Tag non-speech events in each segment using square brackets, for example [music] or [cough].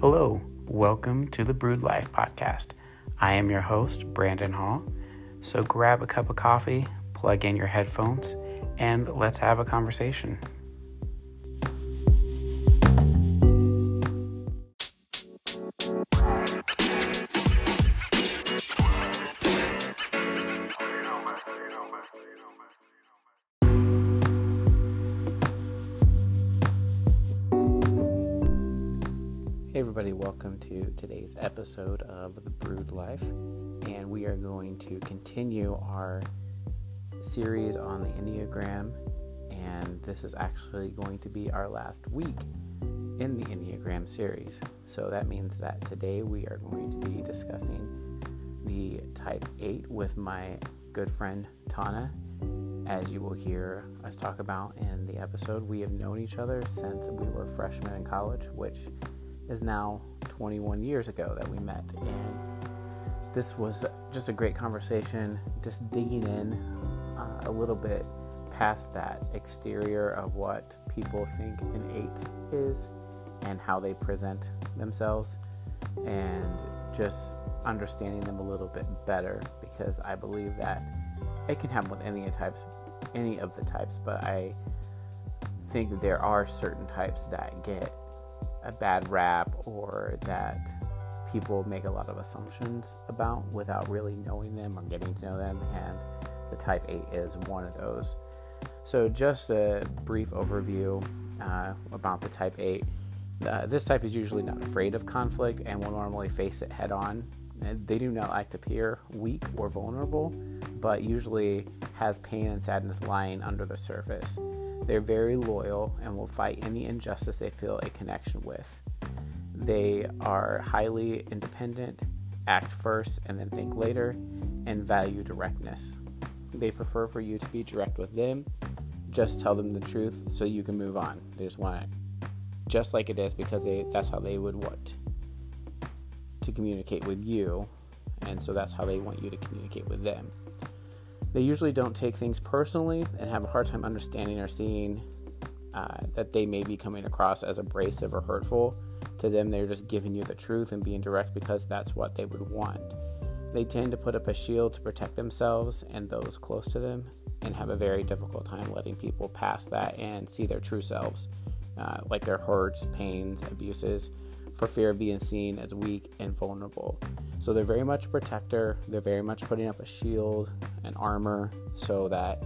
Hello, welcome to the Brewed Life podcast. I am your host, Brandon Hall. So grab a cup of coffee, plug in your headphones, and let's have a conversation. Hey, everybody, welcome to today's episode of The Brewed Life. And we are going to continue our series on the Enneagram. And this is actually going to be our last week in the Enneagram series. So that means that today we are going to be discussing the type 8 with my good friend Tauna. As you will hear us talk about in the episode, we have known each other since we were freshmen in college, which is now 21 years ago that we met. And this was just a great conversation, just digging in uh, a little bit past that exterior of what people think an eight is and how they present themselves, and just understanding them a little bit better because I believe that it can happen with any types, any of the types, but I think there are certain types that get a bad rap or that people make a lot of assumptions about without really knowing them or getting to know them, and the type 8 is one of those. So, just a brief overview uh, about the type 8. Uh, this type is usually not afraid of conflict and will normally face it head on. They do not like to appear weak or vulnerable, but usually has pain and sadness lying under the surface. They're very loyal and will fight any injustice they feel a connection with. They are highly independent, act first and then think later, and value directness. They prefer for you to be direct with them. Just tell them the truth so you can move on. They just want it just like it is because they that's how they would want to communicate with you, and so that's how they want you to communicate with them. They usually don't take things personally and have a hard time understanding or seeing uh, that they may be coming across as abrasive or hurtful. To them, they're just giving you the truth and being direct because that's what they would want. They tend to put up a shield to protect themselves and those close to them, and have a very difficult time letting people pass that and see their true selves, uh, like their hurts, pains, abuses, for fear of being seen as weak and vulnerable. So they're very much a protector. They're very much putting up a shield and armor so that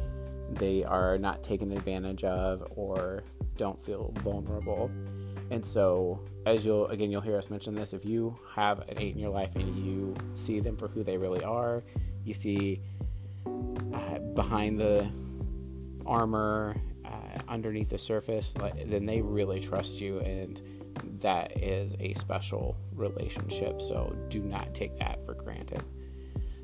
they are not taken advantage of or don't feel vulnerable. And so, as you'll again, you'll hear us mention this. If you have an eight in your life and you see them for who they really are, you see uh, behind the armor, uh, underneath the surface, like, then they really trust you and that is a special relationship. So do not take that for granted.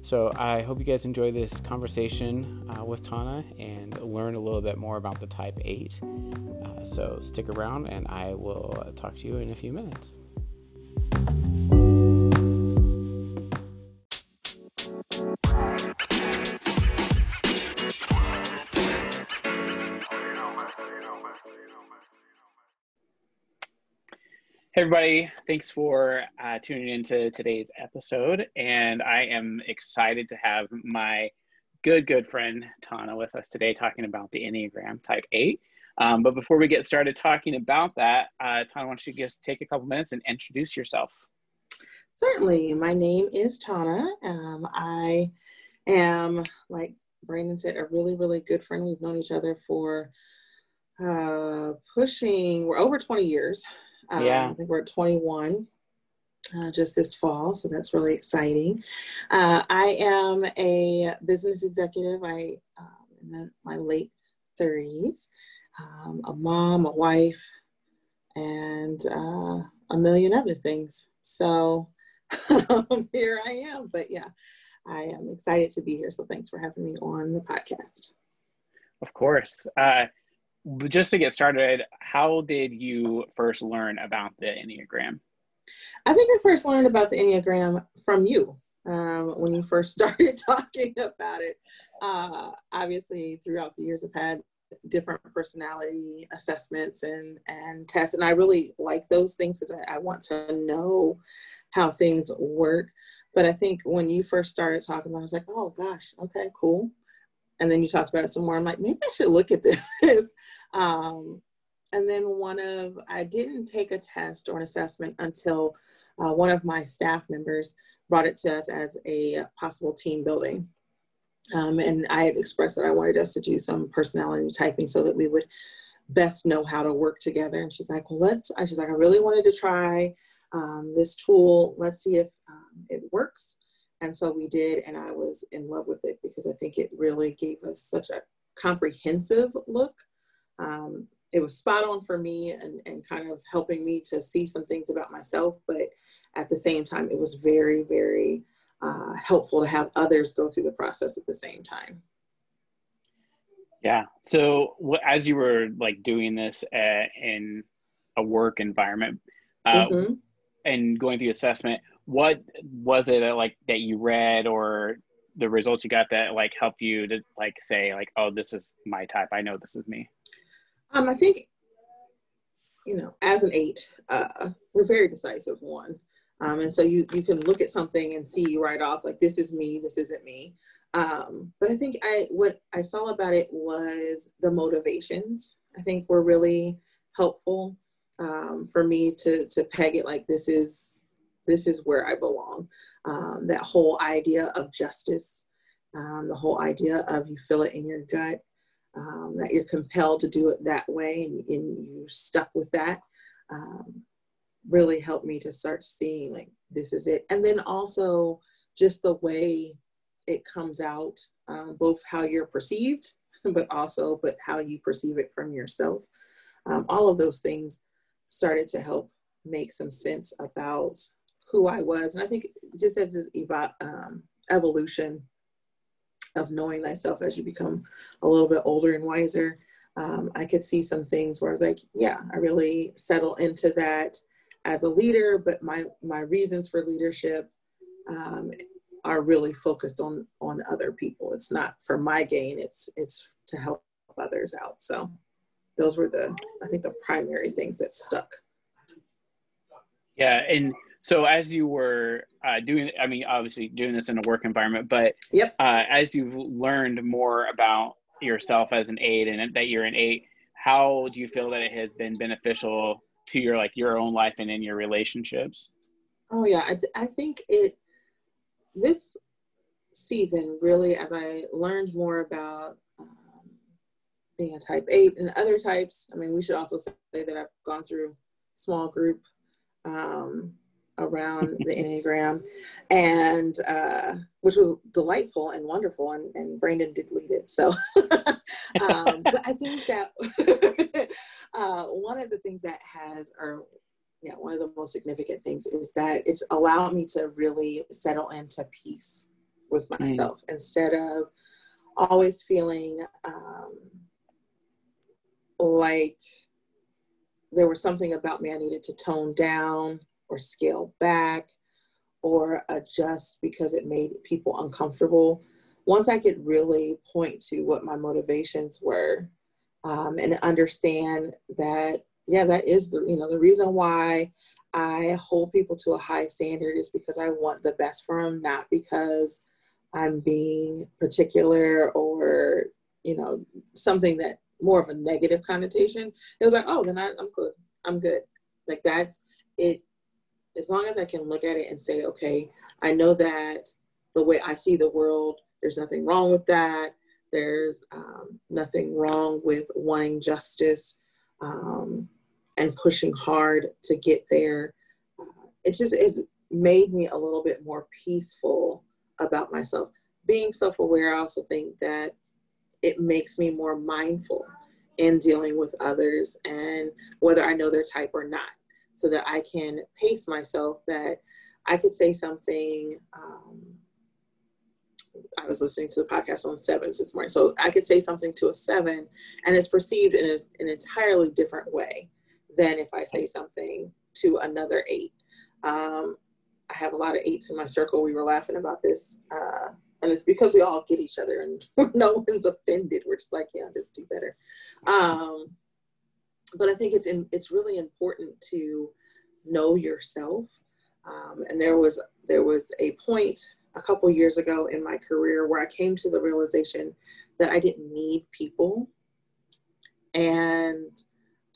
So I hope you guys enjoy this conversation uh, with Tauna and learn a little bit more about the Type 8. Uh, so stick around and I will talk to you in a few minutes. Hey, everybody. Thanks for uh, tuning into today's episode. And I am excited to have my good, good friend Tauna with us today talking about the Enneagram Type 8. Um, but before we get started talking about that, uh, Tauna, why don't you just take a couple minutes and introduce yourself? Certainly. My name is Tauna. Um, I am, like Brandon said, a really, really good friend. We've known each other for uh, pushing, we're over 20 years. Um, yeah. I think we're at 21 uh, just this fall, so that's really exciting. Uh, I am a business executive. I um, in my late 30s, um, a mom, a wife, and uh, a million other things. So [laughs] here I am. But yeah, I am excited to be here. So thanks for having me on the podcast. Of course. Just to get started, how did you first learn about the Enneagram? I think I first learned about the Enneagram from you um, when you first [laughs] started talking about it. Uh, obviously, throughout the years, I've had different personality assessments and and tests, and I really like those things because I, I want to know how things work. But I think when you first started talking about, it, I was like, oh gosh, okay, cool. And then you talked about it some more. I'm like, maybe I should look at this. [laughs] um, and then one of I didn't take a test or an assessment until uh, one of my staff members brought it to us as a possible team building. Um, and I had expressed that I wanted us to do some personality typing so that we would best know how to work together. And she's like, well, let's, she's like, I really wanted to try um, this tool. Let's see if um, it works. And so we did, and I was in love with it because I think it really gave us such a comprehensive look. Um, it was spot on for me and, and kind of helping me to see some things about myself, but at the same time, it was very, very uh, helpful to have others go through the process at the same time. Yeah. So as you were like doing this uh, in a work environment uh, mm-hmm. and going through assessment, what was it that, like that you read or the results you got that like helped you to like say like, oh, this is my type. I know this is me. Um, I think, you know, as an eight, uh, we're very decisive one. Um, and so you, you can look at something and see right off, like, this is me, this isn't me. Um, but I think I, what I saw about it was the motivations, I think were really helpful um, for me to, to peg it like this is, this is where I belong. Um, that whole idea of justice, um, the whole idea of you feel it in your gut, um, that you're compelled to do it that way and, and you're stuck with that. Um, really helped me to start seeing like this is it and then also just the way it comes out um, both how you're perceived [laughs] but also but how you perceive it from yourself um, all of those things started to help make some sense about who i was and i think just as this evo- um, evolution of knowing thyself as you become a little bit older and wiser um, i could see some things where i was like yeah i really settle into that as a leader, but my my reasons for leadership um, are really focused on on other people. It's not for my gain. It's it's to help others out. So those were the I think the primary things that stuck. Yeah, and so as you were uh, doing, I mean, obviously doing this in a work environment, but yep. Uh, as you've learned more about yourself as an aide and that you're an eight, how do you feel that it has been beneficial to your like your own life and in your relationships oh yeah i, I think it this season really as i learned more about um, being a type 8 and other types i mean we should also say that i've gone through small group um, around the enneagram and uh, which was delightful and wonderful and, and brandon did lead it so [laughs] um, but i think that [laughs] uh, one of the things that has, or yeah, one of the most significant things is that it's allowed me to really settle into peace with mm. myself instead of always feeling um, like there was something about me I needed to tone down or scale back or adjust because it made people uncomfortable. Once I could really point to what my motivations were um, and understand that yeah that is the you know the reason why i hold people to a high standard is because i want the best for them not because i'm being particular or you know something that more of a negative connotation. It was like oh then I, i'm good. I'm good. Like that's it as long as i can look at it and say okay i know that the way i see the world there's nothing wrong with that there's um, nothing wrong with wanting justice um, and pushing hard to get there. Uh, it just has made me a little bit more peaceful about myself. Being self aware, I also think that it makes me more mindful in dealing with others and whether I know their type or not, so that I can pace myself that I could say something um, I was listening to the podcast on sevens this morning. So I could say something to a seven and it's perceived in a, an entirely different way than if I say something to another eight. Um, I have a lot of eights in my circle. We were laughing about this. Uh, and it's because we all get each other and [laughs] no one's offended. We're just like, yeah, just do better. Um, but I think it's in, it's really important to know yourself. Um, and there was there was a point a couple years ago in my career where I came to the realization that I didn't need people. And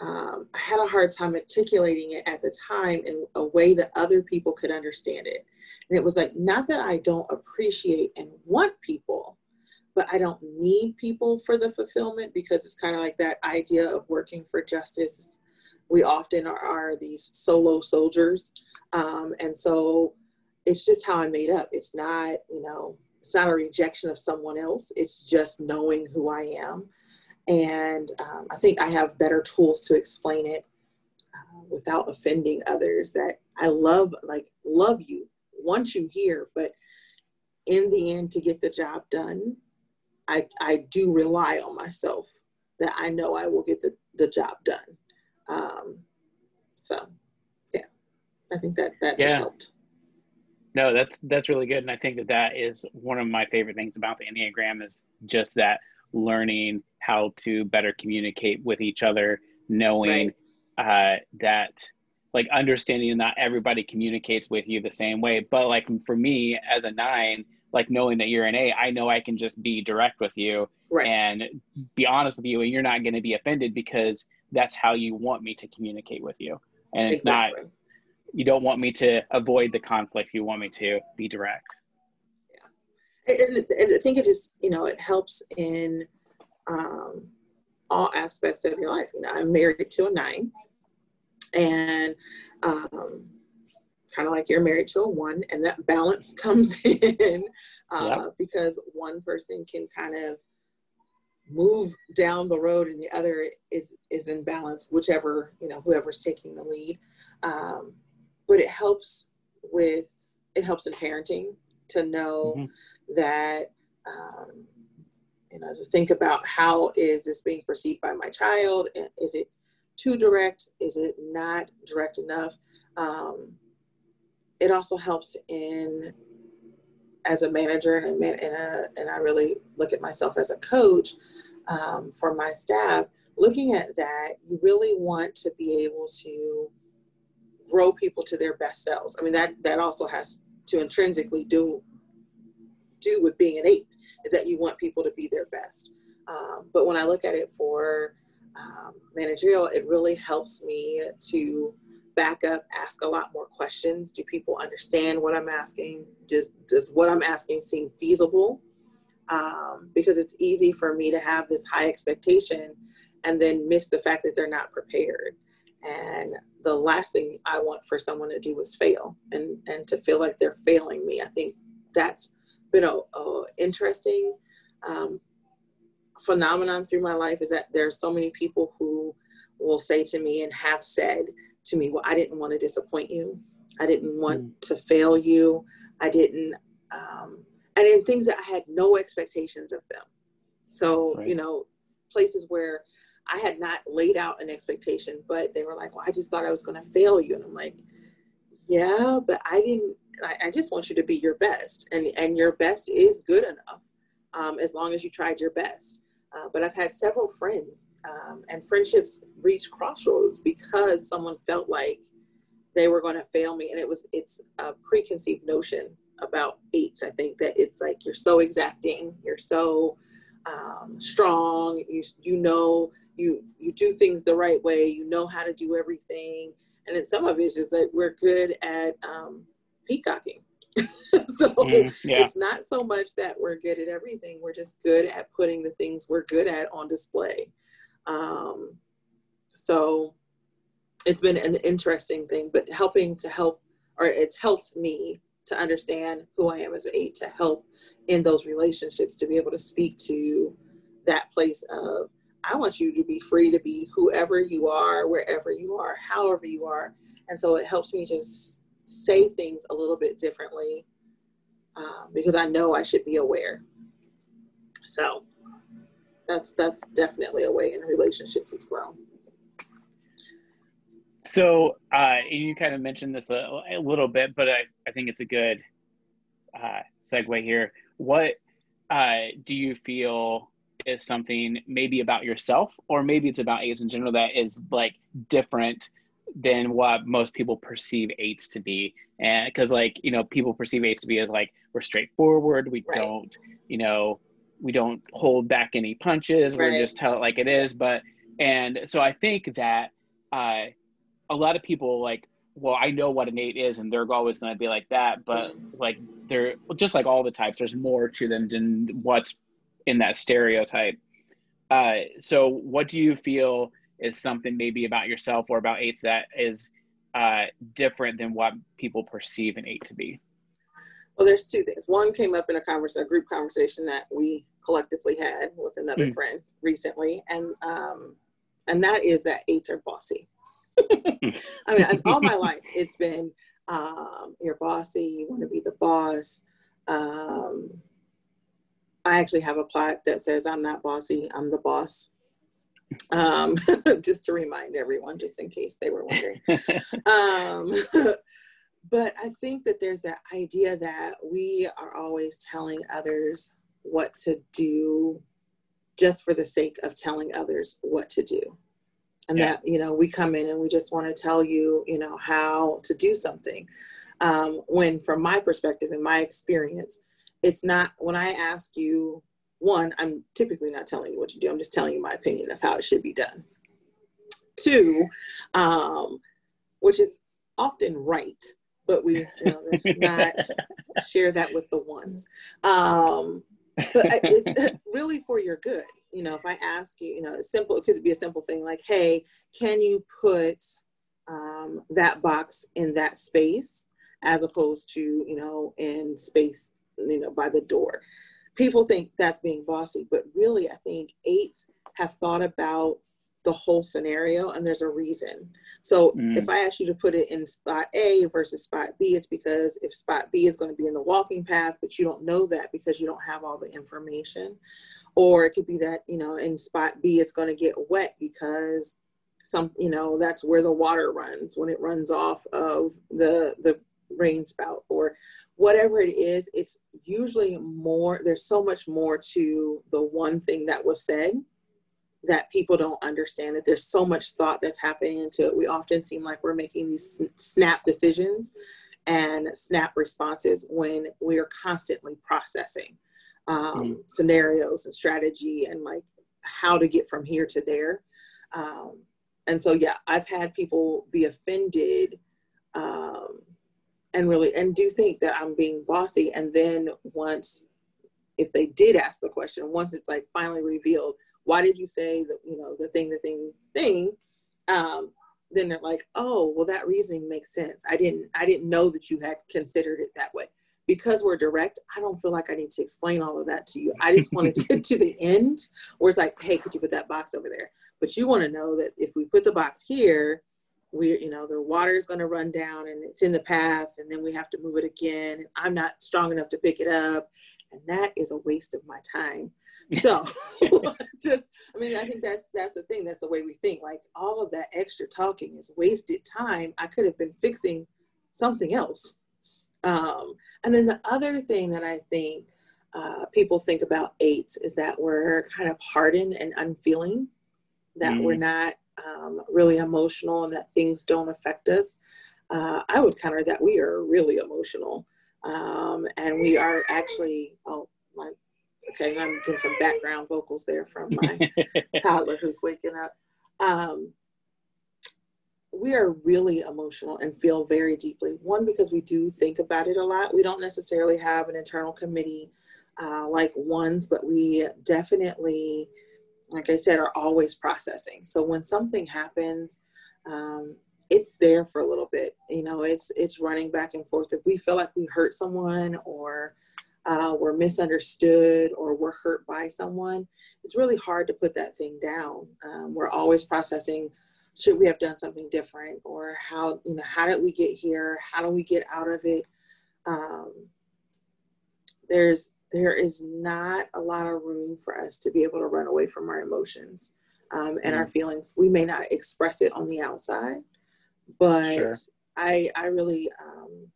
um, I had a hard time articulating it at the time in a way that other people could understand it. And it was like, not that I don't appreciate and want people, but I don't need people for the fulfillment because it's kind of like that idea of working for justice. We often are, are these solo soldiers. Um, and so it's just how I made up. It's not, you know, it's not a rejection of someone else. It's just knowing who I am. And um, I think I have better tools to explain it uh, without offending others that I love, like, love you, want you here. But in the end, to get the job done, I, I do rely on myself that I know I will get the, the job done. Um, so, yeah, I think that that yeah. has helped. No, that's that's really good, and I think that that is one of my favorite things about the Enneagram is just that learning how to better communicate with each other, knowing right. uh, that like understanding that not everybody communicates with you the same way. But like for me as a nine, like knowing that you're an A, I know I can just be direct with you right. and be honest with you, and you're not going to be offended because that's how you want me to communicate with you, and it's exactly. not you don't want me to avoid the conflict you want me to be direct yeah and, and i think it just you know it helps in um, all aspects of your life you know i'm married to a nine and um, kind of like you're married to a one and that balance [laughs] comes in uh, yep. because one person can kind of move down the road and the other is is in balance whichever you know whoever's taking the lead um, but it helps with it helps in parenting to know mm-hmm. that um, you know to think about how is this being perceived by my child is it too direct is it not direct enough um, it also helps in as a manager and a, and, a, and i really look at myself as a coach um, for my staff looking at that you really want to be able to grow people to their best selves. I mean, that that also has to intrinsically do do with being an eight is that you want people to be their best. Um, but when I look at it for um, managerial, it really helps me to back up, ask a lot more questions. Do people understand what I'm asking? Does does what I'm asking seem feasible? Um, because it's easy for me to have this high expectation and then miss the fact that they're not prepared. And the last thing I want for someone to do is fail and, and to feel like they're failing me. I think that's been a, interesting um, phenomenon through my life is that there are so many people who will say to me and have said to me, well, I didn't want to disappoint you. I didn't want mm. to fail you. I didn't, um, and in things that I had no expectations of them. So, right. you know, places where I had not laid out an expectation, but they were like, well, I just thought I was going to fail you. And I'm like, yeah, but I didn't, I, I, just want you to be your best. And, and your best is good enough um, as long as you tried your best. Uh, but I've had several friends um, and friendships reach crossroads because someone felt like they were going to fail me. And it was, it's a preconceived notion about eights. I think that it's like, you're so exacting, you're so um, strong, you, you know, you you do things the right way you know how to do everything and then some of it's just that we're good at um, peacocking [laughs] so mm, yeah. it's not so much that we're good at everything we're just good at putting the things we're good at on display um, so it's been an interesting thing but helping to help or it's helped me to understand who i am as an eight to help in those relationships to be able to speak to that place of I want you to be free to be whoever you are, wherever you are, however you are. And so it helps me to say things a little bit differently um, because I know I should be aware. So that's that's definitely a way in relationships as well. So uh, you kind of mentioned this a, a, little bit, but I, I think it's a good uh, segue here. What uh, do you feel is something maybe about yourself, or maybe it's about AIDS in general that is like different than what most people perceive AIDS to be? And because like you know, people perceive AIDS to be as like we're straightforward, we right. don't you know we don't hold back any punches, right. we just tell it like it is. But and so I think that uh, a lot of people like well i know what an eight is and they're always going to be like that but like they're just like all the types there's more to them than what's in that stereotype uh, so what do you feel is something maybe about yourself or about eights that is uh, different than what people perceive an eight to be well there's two things one came up in a conversation a group conversation that we collectively had with another mm. friend recently and um, and that is that eights are bossy [laughs] I mean, all my [laughs] life it's been um, you're bossy, you want to be the boss. Um, I actually have a plaque that says I'm not bossy, I'm the boss. Um, [laughs] just to remind everyone, just in case they were wondering. um, but I think that there's that idea that we are always telling others what to do just for the sake of telling others what to do. And yeah. that you know we come in and we just want to tell you you know how to do something. Um, when from my perspective and my experience it's not when i ask you one i'm typically not telling you what to do. I'm just telling you my opinion of how it should be done. Two um, which is often right but we you know let's not share that with the ones um, but it's [laughs] really for your good you know, if I ask you, you know, it's simple, it could be a simple thing like, hey, can you put um, that box in that space as opposed to, you know, in space, you know, by the door? People think that's being bossy, but really, I think eights have thought about the whole scenario and there's a reason. So mm. if I ask you to put it in spot A versus spot B, it's because if spot B is going to be in the walking path, but you don't know that because you don't have all the information or it could be that you know in spot b it's going to get wet because some you know that's where the water runs when it runs off of the the rain spout or whatever it is it's usually more there's so much more to the one thing that was said that people don't understand that there's so much thought that's happening into it we often seem like we're making these snap decisions and snap responses when we are constantly processing um, mm scenarios and strategy and like how to get from here to there. Um, and so, yeah, I've had people be offended um, and really, and do think that I'm being bossy. And then once, if they did ask the question, once it's like finally revealed, why did you say that, you know, the thing, the thing, thing, um, then they're like, oh, well, that reasoning makes sense. I didn't, I didn't know that you had considered it that way because we're direct, I don't feel like I need to explain all of that to you. I just want to [laughs] get to the end where it's like, hey, could you put that box over there? But you want to know that if we put the box here, we you know the water is going to run down and it's in the path and then we have to move it again i'm not strong enough to pick it up and that is a waste of my time so [laughs] [laughs] just i mean i think that's that's the thing that's the way we think like all of that extra talking is wasted time i could have been fixing something else um, and then the other thing that I think uh, people think about eights is that we're kind of hardened and unfeeling, that mm. we're not um, really emotional and that things don't affect us. Uh, I would counter that we are really emotional. Um, and we are actually, oh, my, okay, I'm getting some background vocals there from my [laughs] toddler who's waking up. Um, we are really emotional and feel very deeply. One, because we do think about it a lot. We don't necessarily have an internal committee uh, like ones, but we definitely, like I said, are always processing. So when something happens, um, it's there for a little bit. You know, it's it's running back and forth. If we feel like we hurt someone or uh, we're misunderstood or we're hurt by someone, it's really hard to put that thing down. Um, we're always processing should we have done something different or how you know how did we get here how do we get out of it um, there's there is not a lot of room for us to be able to run away from our emotions um, and mm. our feelings. We may not express it on the outside, but sure. I I really um,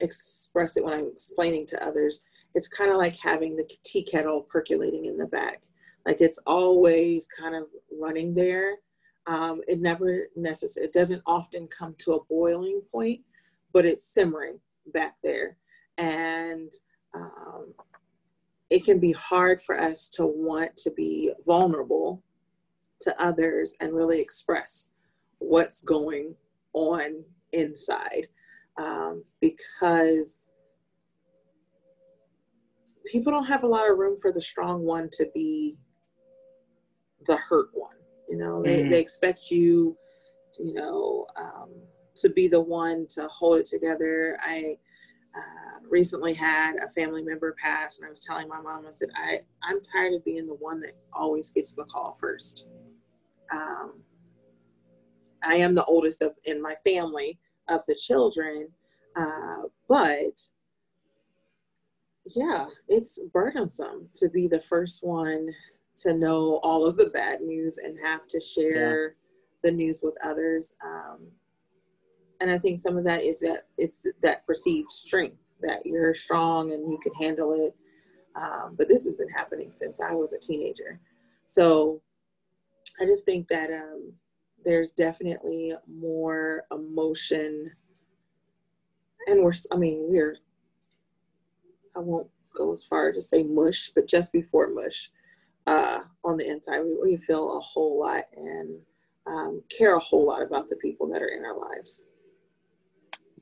express it when I'm explaining to others. It's kind of like having the tea kettle percolating in the back. Like it's always kind of running there. Um, it never necessarily, it doesn't often come to a boiling point, but it's simmering back there. And um, it can be hard for us to want to be vulnerable to others and really express what's going on inside um, because people don't have a lot of room for the strong one to be the hurt one. You know, mm-hmm. they, they expect you, to, you know, um, to be the one to hold it together. I uh, recently had a family member pass, and I was telling my mom, I said, I, I'm tired of being the one that always gets the call first. Um, I am the oldest of in my family of the children, uh, but yeah, it's burdensome to be the first one to know all of the bad news and have to share yeah. the news with others. Um, and I think some of that is that it's that perceived strength that you're strong and you can handle it. Um, but this has been happening since I was a teenager. So I just think that um, there's definitely more emotion. And we're, I mean, we're, I won't go as far to say mush, but just before mush uh, on the inside. We, we feel a whole lot and um, care a whole lot about the people that are in our lives.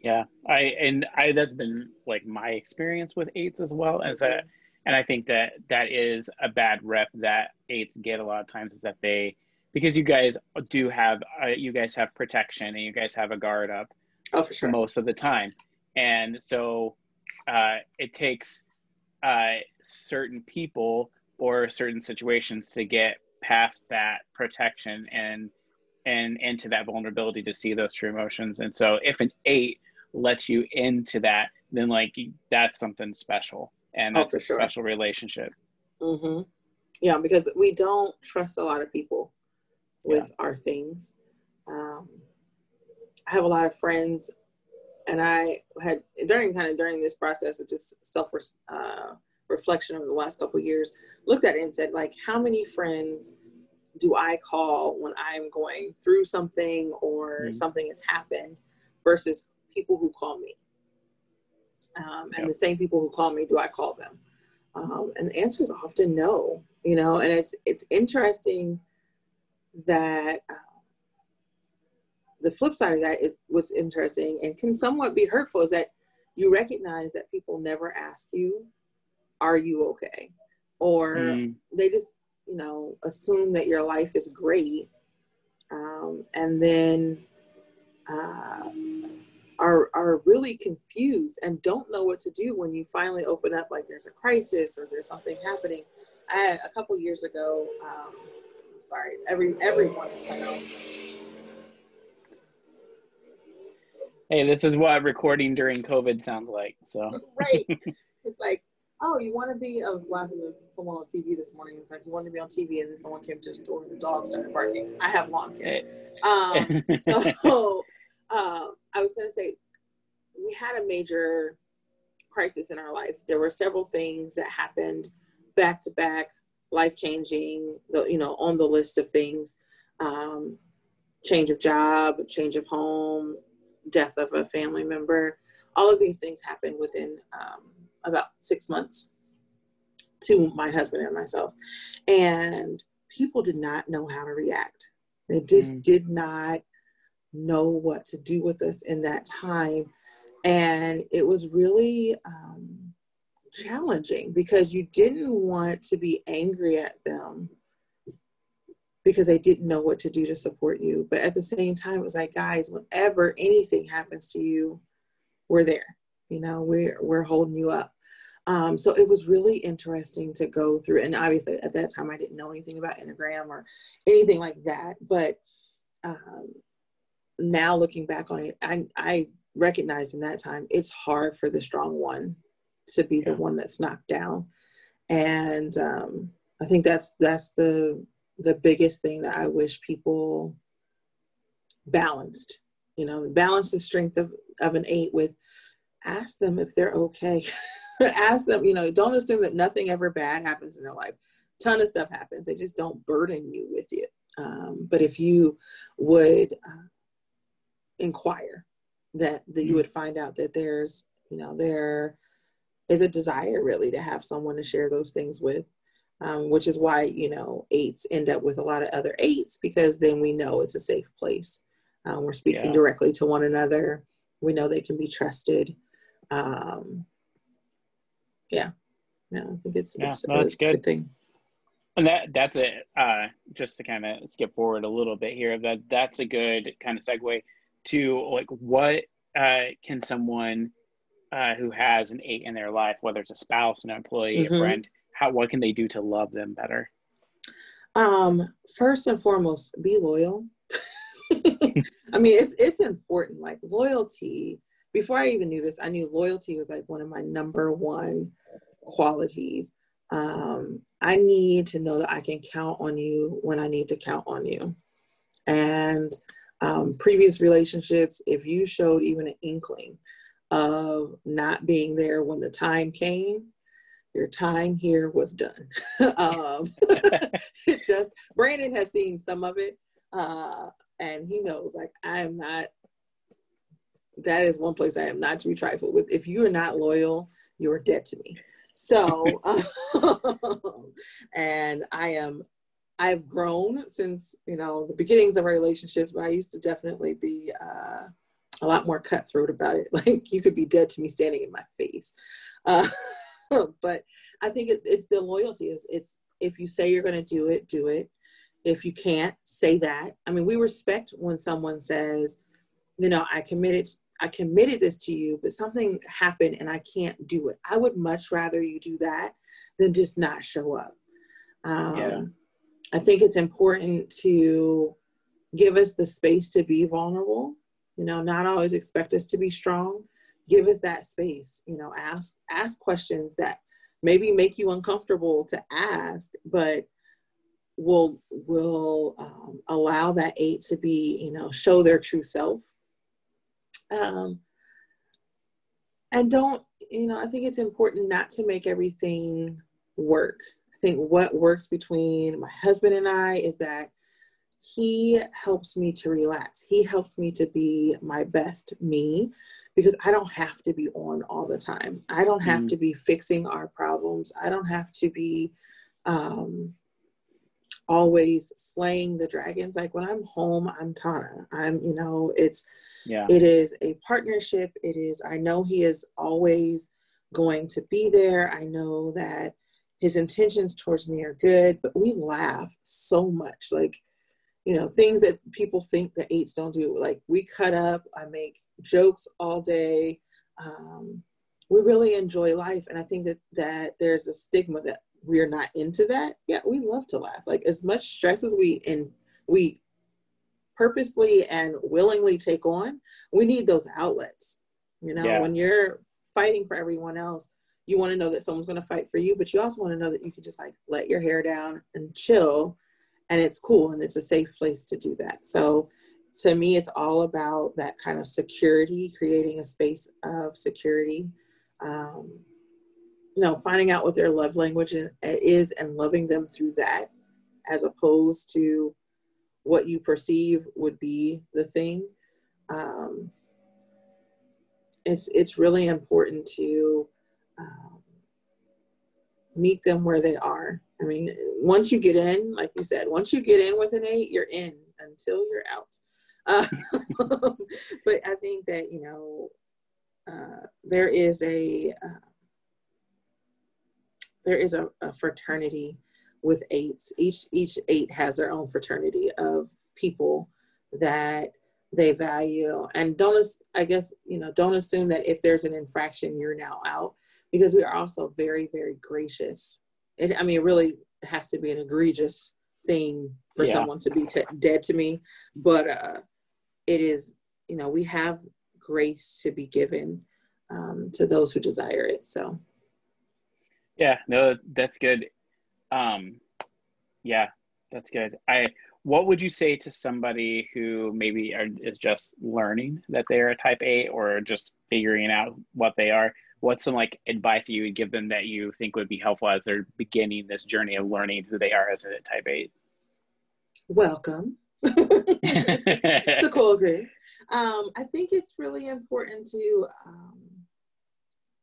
Yeah, I and I that's been like my experience with eights as well as a, and I think that that is a bad rep that eights get a lot of times is that they because you guys do have uh, you guys have protection and you guys have a guard up oh for sure. most of the time. And so uh, it takes uh, certain people or certain situations to get past that protection and and into that vulnerability to see those true emotions. And so if an eight lets you into that then like that's something special. And oh, that's oh, a sure. special relationship. Mm-hmm. yeah because we don't trust a lot of people with yeah. our things um, i have a lot of friends and i had during kind of during this process of just self uh, reflection over the last couple years, looked at it and said, like, how many friends do I call when I'm going through something or mm-hmm. something has happened versus people who call me? Um, and the same people who call me, do I call them? Um, and the answer is often no, you know, and it's, it's interesting that um, the flip side of that is what's interesting and can somewhat be hurtful is that you recognize that people never ask you are you okay? Or mm. they just, you know, assume that your life is great. Um, and then uh, are, are really confused and don't know what to do when you finally open up, like there's a crisis or there's something happening. I, a couple years ago, um, sorry, every everyone is kind of hey, this is what recording during COVID sounds like. So right, [laughs] it's like oh, you want to be? I was laughing with someone on TV this morning. It's like you want to be on TV, and then someone came to the door, and the dog started barking. I have long hair. Um, [laughs] so uh, I was going to say we had a major crisis in our life. There were several things that happened back to back, life changing. You know on the list of things. Um, change of job, change of home, death of a family member. All of these things happened within um, about six months to my husband and myself. And people did not know how to react. They just mm. did not know what to do with us in that time. And it was really um, challenging because you didn't want to be angry at them because they didn't know what to do to support you. But at the same time, it was like, guys, whenever anything happens to you, we're there you know we're we're holding you up um, so it was really interesting to go through and obviously at that time i didn't know anything about enneagram or anything like that but um, now looking back on it i i recognized in that time it's hard for the strong one to be yeah. the one that's knocked down. And um, I think that's that's the the biggest thing that I wish people balanced. You know, balance the strength of, of an eight with ask them if they're okay. [laughs] ask them, you know, don't assume that nothing ever bad happens in their life. Ton of stuff happens. They just don't burden you with it. Um, but if you would uh, inquire, that that you mm-hmm. would find out that there's, you know, there is a desire really to have someone to share those things with. Um, which is why you know eights end up with a lot of other eights because then we know it's a safe place. Um, we're speaking yeah. directly to one another. We know they can be trusted. Um, yeah, yeah, I think it's yeah, it's, no, it's a good. good thing. And that that's it. Uh, just to kind of skip forward a little bit here, that that's a good kind of segue to like what uh, can someone uh, who has an eight in their life, whether it's a spouse, an employee, mm-hmm. a friend, how what can they do to love them better? Um, first and foremost, be loyal. [laughs] I mean, it's it's important. Like loyalty. Before I even knew this, I knew loyalty was like one of my number one qualities. Um, I need to know that I can count on you when I need to count on you. And um, previous relationships, if you showed even an inkling of not being there when the time came, your time here was done. [laughs] um, [laughs] just Brandon has seen some of it, uh, and he knows like I am not. That is one place I am not to be trifled with. If you are not loyal, you are dead to me. So, um, [laughs] and I am. I've grown since you know the beginnings of our relationships. But I used to definitely be. Uh, a lot more cutthroat about it. [laughs] Like you could be dead to me standing in my face. Uh, [laughs] but I think it, it's the loyalty. It's, it's if you say you're going to do it, do it. If you can't, say that. I mean, we respect when someone says, you know, I committed, I committed this to you, but something happened and I can't do it. I would much rather you do that than just not show up. Um, yeah. I think it's important to give us the space to be vulnerable. You know, not always expect us to be strong. Give us that space. You know, ask ask questions that maybe make you uncomfortable to ask, but will will um, allow that eight to be you know show their true self um, and don't you know i think it's important not to make everything work i think what works between my husband and i is that he helps me to relax he helps me to be my best me because I don't have to be on all the time. I don't have mm. to be fixing our problems. I don't have to be um, always slaying the dragons. Like when I'm home, I'm Tauna. I'm, you know, it's, yeah. it is a partnership. It is, I know he is always going to be there. I know that his intentions towards me are good, but we laugh so much. Like, you know, things that people think the eights don't do. Like we cut up, I make jokes all day. Um, we really enjoy life, and I think that that there's a stigma that we're not into that. Yeah, we love to laugh. Like as much stress as we and we purposely and willingly take on, we need those outlets. You know, yeah. when you're fighting for everyone else, you want to know that someone's going to fight for you, but you also want to know that you can just like let your hair down and chill and it's cool and it's a safe place to do that. So to me, it's all about that kind of security, creating a space of security. Um, you know, finding out what their love language is and loving them through that, as opposed to what you perceive would be the thing. Um, it's it's really important to um, meet them where they are. I mean, once you get in, like you said, once you get in with an eight, you're in until you're out. Uh, [laughs] but I think that, you know, uh, there is a uh, there is a, a, fraternity with eights. Each each eight has their own fraternity of people that they value, and don't I guess you know don't assume that if there's an infraction you're now out because we are also very very gracious. It, I mean, it really has to be an egregious thing for yeah. someone to be t- dead to me, but uh, it is, you know, we have grace to be given um, to those who desire it. So, Yeah, no, that's good. Um, yeah, that's good. I what would you say to somebody who maybe are, is just learning that they're a type A or just figuring out what they are? What's some like advice you would give them that you think would be helpful as they're beginning this journey of learning who they are as a type eight? Welcome. it's, [laughs] it's, a [laughs] cool group. Um, I think it's really important to um,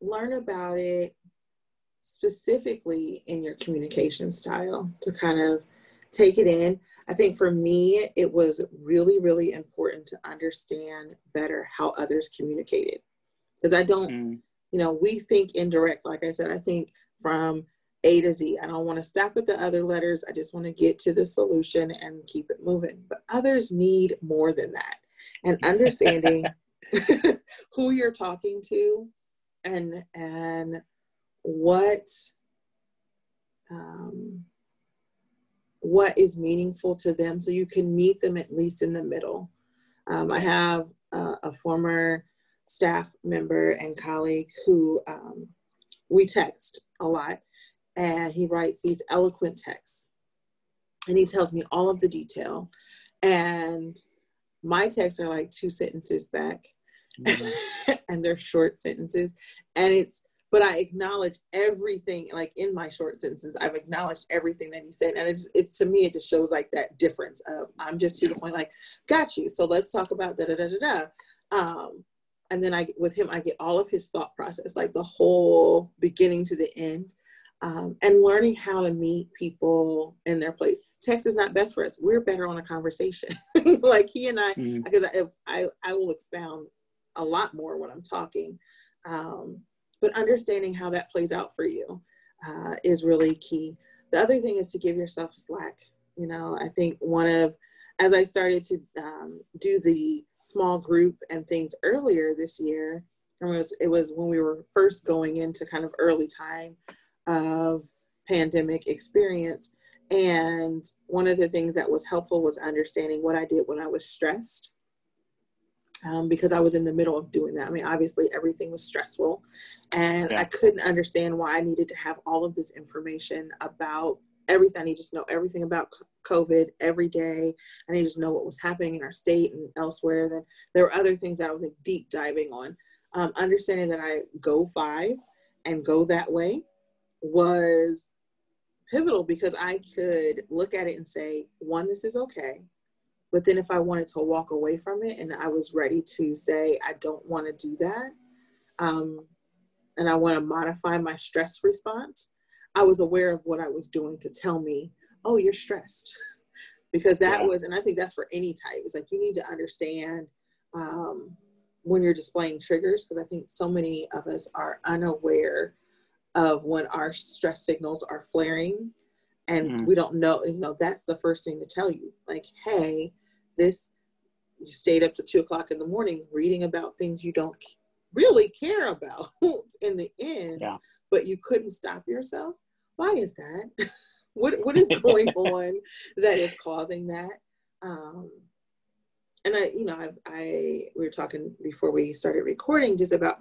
learn about it specifically in your communication style to kind of take it in. I think for me, it was really, really important to understand better how others communicated. Because I don't, mm. You know, we think indirect, like I said, I think from A to Z. I don't want to stop at the other letters. I just want to get to the solution and keep it moving. But others need more than that. And [laughs] understanding [laughs] who you're talking to and and what um, what is meaningful to them so you can meet them at least in the middle. Um, I have a, a, former staff member and colleague who um, we text a lot, and he writes these eloquent texts. And he tells me all of the detail. And my texts are like two sentences back, mm-hmm. [laughs] and they're short sentences. And it's but I acknowledge everything, like in my short sentences, I've acknowledged everything that he said. And it's, it's to me, it just shows like that difference of I'm just to the point, like, got you. So let's talk about da da da da da. Um, and then I, with him, I get all of his thought process, like the whole beginning to the end. Um, and learning how to meet people in their place. Text is not best for us. We're better on a conversation. [laughs] like he and I, mm-hmm. because I, I, I will expound a lot more when I'm talking. Um, but understanding how that plays out for you uh, is really key. The other thing is to give yourself slack. You know, I think one of, as I started to um, do the small group and things earlier this year, it was, it was when we were first going into kind of early time of pandemic experience. And one of the things that was helpful was understanding what I did when I was stressed um, because I was in the middle of doing that. I mean, obviously, everything was stressful, and yeah. I couldn't understand why I needed to have all of this information about everything. I needed to know everything about COVID every day. I needed to know what was happening in our state and elsewhere. Then there were other things that I was like deep diving on. Um, understanding that I go five and go that way was pivotal because I could look at it and say, one, this is okay. But then if I wanted to walk away from it and I was ready to say, I don't want to do that, um, and I want to modify my stress response, I was aware of what I was doing to tell me, oh, you're stressed. [laughs] because that yeah. was, and I think that's for any type, it's like you need to understand um, when you're displaying triggers, because I think so many of us are unaware of when our stress signals are flaring and mm-hmm. we don't know you know that's the first thing to tell you like hey this you stayed up to two o'clock in the morning reading about things you don't really care about [laughs] in the end yeah. But you couldn't stop yourself? Why is that? [laughs] What what is going [laughs] on that is causing that? Um and i you know i i we were talking before we started recording just about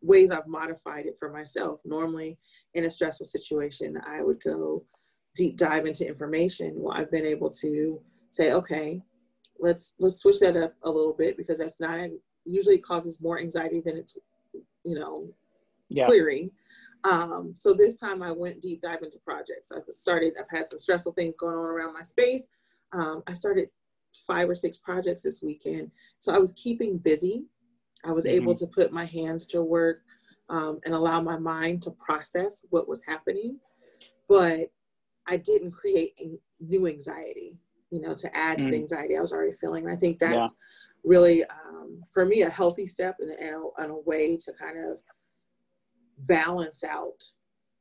ways i've modified it for myself. Normally in a stressful situation i would go deep dive into information. Well i've been able to say okay let's let's switch that up a little bit because that's not usually causes more anxiety than it's you know yeah. clearing um, so this time I went deep dive into projects. I started, I've had some stressful things going on around my space. Um, I started five or six projects this weekend. So I was keeping busy. I was mm-hmm. able to put my hands to work um, and allow my mind to process what was happening. But I didn't create new anxiety you know, to add to mm. the anxiety I was already feeling. And I think that's yeah. really, um, for me, a healthy step and, and, a, and a way to kind of balance out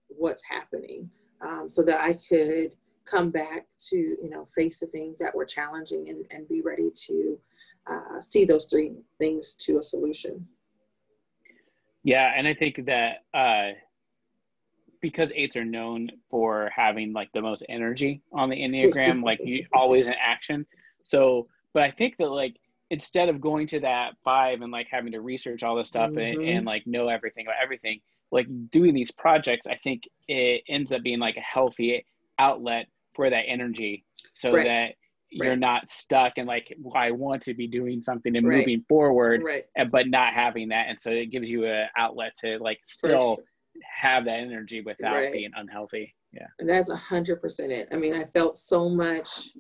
what's happening um, so that I could come back to, you know, face the things that were challenging and, and be ready to uh, see those three things to a solution. Yeah. And I think that, uh, because eights are known for having like the most energy on the enneagram like you [laughs] always in action so but i think that like instead of going to that five and like having to research all this stuff mm-hmm. and, and, like know everything about everything like doing these projects, I think it ends up being like a healthy outlet for that energy so right. that you're right. not stuck and like well, I want to be doing something and right. moving forward, right. but not having that. And so it gives you an outlet to like still sure. have that energy without being unhealthy. Yeah. And that's a hundred percent it. I mean, I felt so much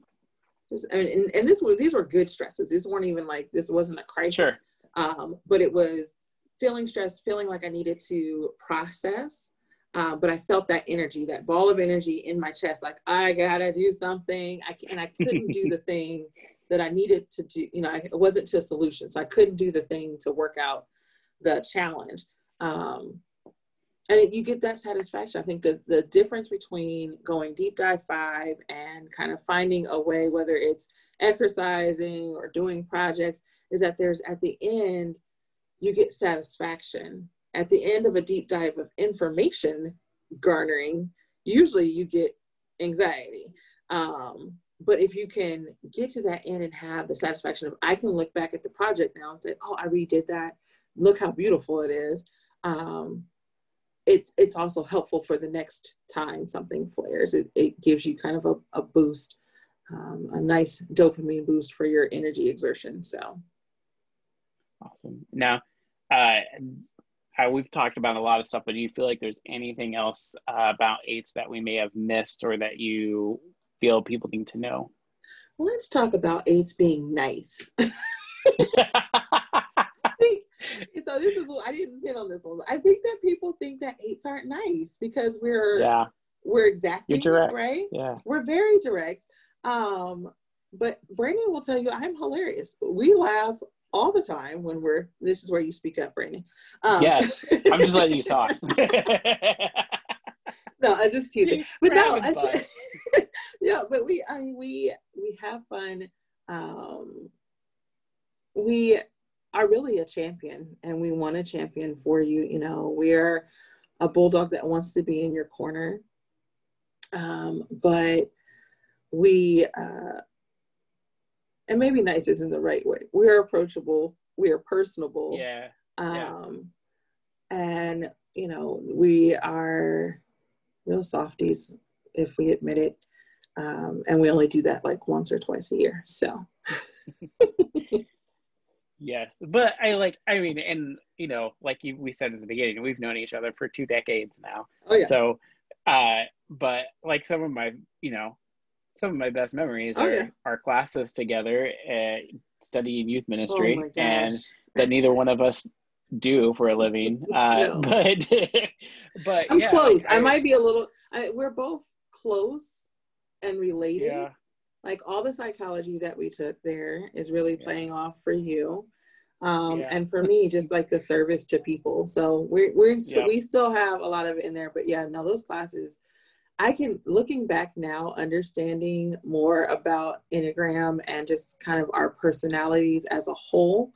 I mean, and, and this were these were good stresses. These weren't even like this wasn't a crisis. Sure. Um, but it was feeling stressed, feeling like I needed to process. Uh, but I felt that energy, that ball of energy in my chest, like I gotta do something. I and I couldn't do the [laughs] thing that I needed to do. You know, I, it wasn't to a solution, so I couldn't do the thing to work out the challenge. Um, and it, you get that satisfaction. I think the the difference between going deep dive five and kind of finding a way, whether it's exercising or doing projects, is that there's at the end you get satisfaction. At the end of a deep dive of information garnering, usually you get anxiety. Um, but if you can get to that end and have the satisfaction of, I can look back at the project now and say, oh, I redid that. Look how beautiful it is. Um, it's it's also helpful for the next time something flares. It, it gives you kind of a, a boost, um, a nice dopamine boost for your energy exertion. So awesome. Now, uh, uh, we've talked about a lot of stuff, but do you feel like there's anything else uh, about eights that we may have missed or that you feel people need to know? Let's talk about eights being nice. [laughs] [laughs] so this is I didn't hit on this one. I think that people think that eights aren't nice because we're yeah we're exacting direct, right yeah we're very direct. Um, but Brandon will tell you I'm hilarious. We laugh all the time when we're. This is where you speak up, Brandon. Um, yes, I'm just letting you talk. [laughs] no, I just teasing. But no, I, yeah, [laughs] but we I mean we we have fun. Um, we are really a champion and we want a champion for you. You know, we're a bulldog that wants to be in your corner. Um, but we, uh, and maybe nice isn't the right way. We're approachable. We are personable. Yeah. Um, yeah. and you know, we are real softies if we admit it. Um, and we only do that like once or twice a year. So [laughs] Yes, but I like. I mean, and you know, like you, we said in the beginning, we've known each other for two decades now. Oh yeah. So, uh, but like some of my, you know, some of my best memories oh, are yeah. our classes together, studying youth ministry, oh, and that neither one of us do for a living. [laughs] Uh, [laughs] But, but I'm yeah, close. I, I, might be a little. I, we're both close and related. Yeah like all the psychology that we took there is really playing off for you um, yeah. and for [laughs] me just like the service to people so we're, we're yeah. we still have a lot of it in there but yeah no those classes i can looking back now understanding more about enneagram and just kind of our personalities as a whole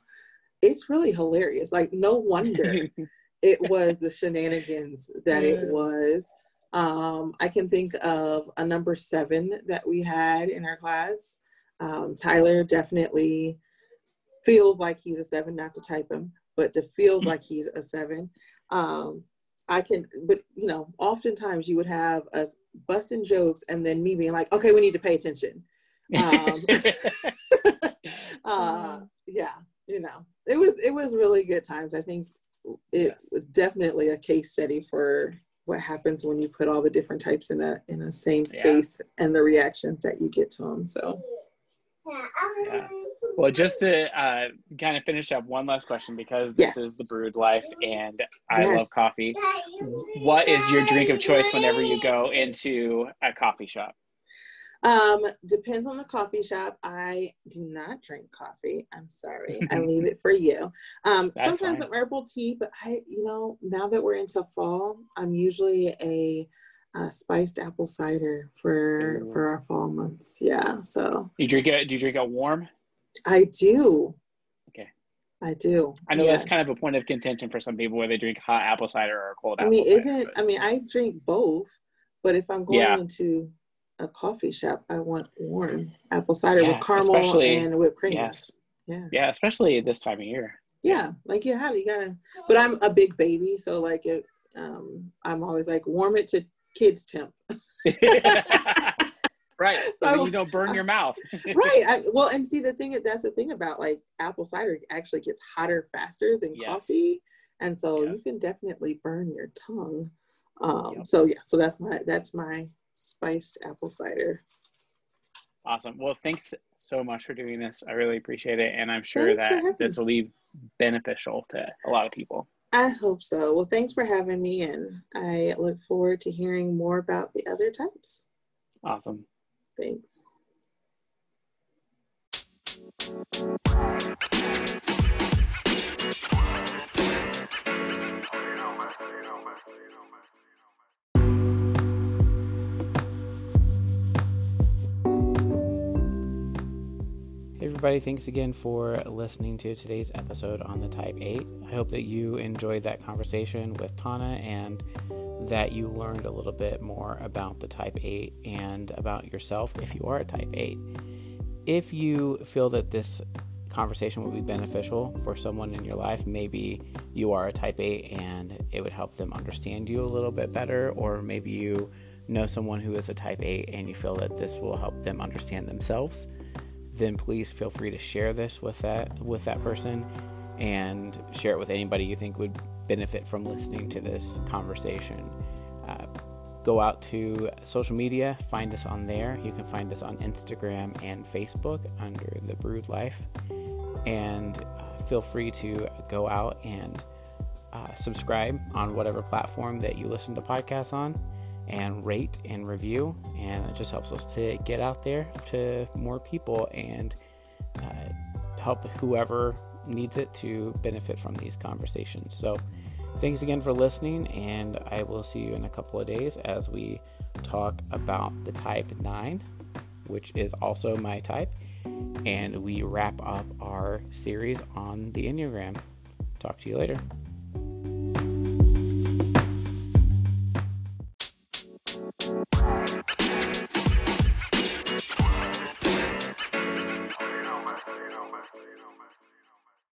it's really hilarious like no wonder [laughs] it was the shenanigans that it was um, I can think of a number seven that we had in our class. Um, Tyler definitely feels like he's a seven, not to type him, but it feels [laughs] like he's a seven. Um, I can, but you know, oftentimes you would have us busting jokes and then me being like, okay, we need to pay attention. Um, [laughs] [laughs] uh, yeah, you know, it was, it was really good times. I think it yes. was definitely a case study for what happens when you put all the different types in a in a same space yeah. and the reactions that you get to them so yeah. Well just to uh, kind of finish up one last question because this yes. is the brewed life and i yes. love coffee what is your drink of choice whenever you go into a coffee shop um, depends on the coffee shop. I do not drink coffee. I'm sorry. I leave it for you. Um, [laughs] sometimes an herbal tea, but I, you know, now that we're into fall, I'm usually a, a spiced apple cider for for our fall months. Yeah. So you drink it? Do you drink it warm? I do. Okay. I do. I know yes. that's kind of a point of contention for some people where they drink hot apple cider or cold. I mean, isn't? I mean, I drink both, but if I'm going yeah. into a coffee shop, I want warm apple cider yeah, with caramel and whipped cream. Yes. Yes. Yeah, especially this time of year. Yeah, like you had you gotta. But I'm a big baby, so like it, um, I'm always like warm it to kids temp. [laughs] [laughs] right. [laughs] So, so you don't burn your mouth. [laughs] right. I, well, and see the thing that's the thing about like apple cider actually gets hotter faster than yes. coffee, and so yes. you can definitely burn your tongue. Um, yep. So yeah, so that's my that's my spiced apple cider. Awesome. Well, thanks so much for doing this. I really appreciate it, and I'm sure thanks that this will be beneficial to a lot of people. I hope so. Well, thanks for having me, and I look forward to hearing more about the other types. Awesome. Thanks. Hey everybody. Thanks again for listening to today's episode on the Type 8. I hope that you enjoyed that conversation with Tauna and that you learned a little bit more about the Type 8 and about yourself if you are a Type 8. If you feel that this conversation would be beneficial for someone in your life, maybe you are a Type 8 and it would help them understand you a little bit better, or maybe you know someone who is a Type 8 and you feel that this will help them understand themselves then please feel free to share this with that with that person and share it with anybody you think would benefit from listening to this conversation. Uh, go out to social media, find us on there. You can find us on Instagram and Facebook under The Brewed Life. And uh, feel free to go out and uh, subscribe on whatever platform that you listen to podcasts on and rate and review. And it just helps us to get out there to more people and uh, help whoever needs it to benefit from these conversations. So, thanks again for listening, and I will see you in a couple of days as we talk about the type 9, which is also my type, and we wrap up our series on the Enneagram. Talk to you later.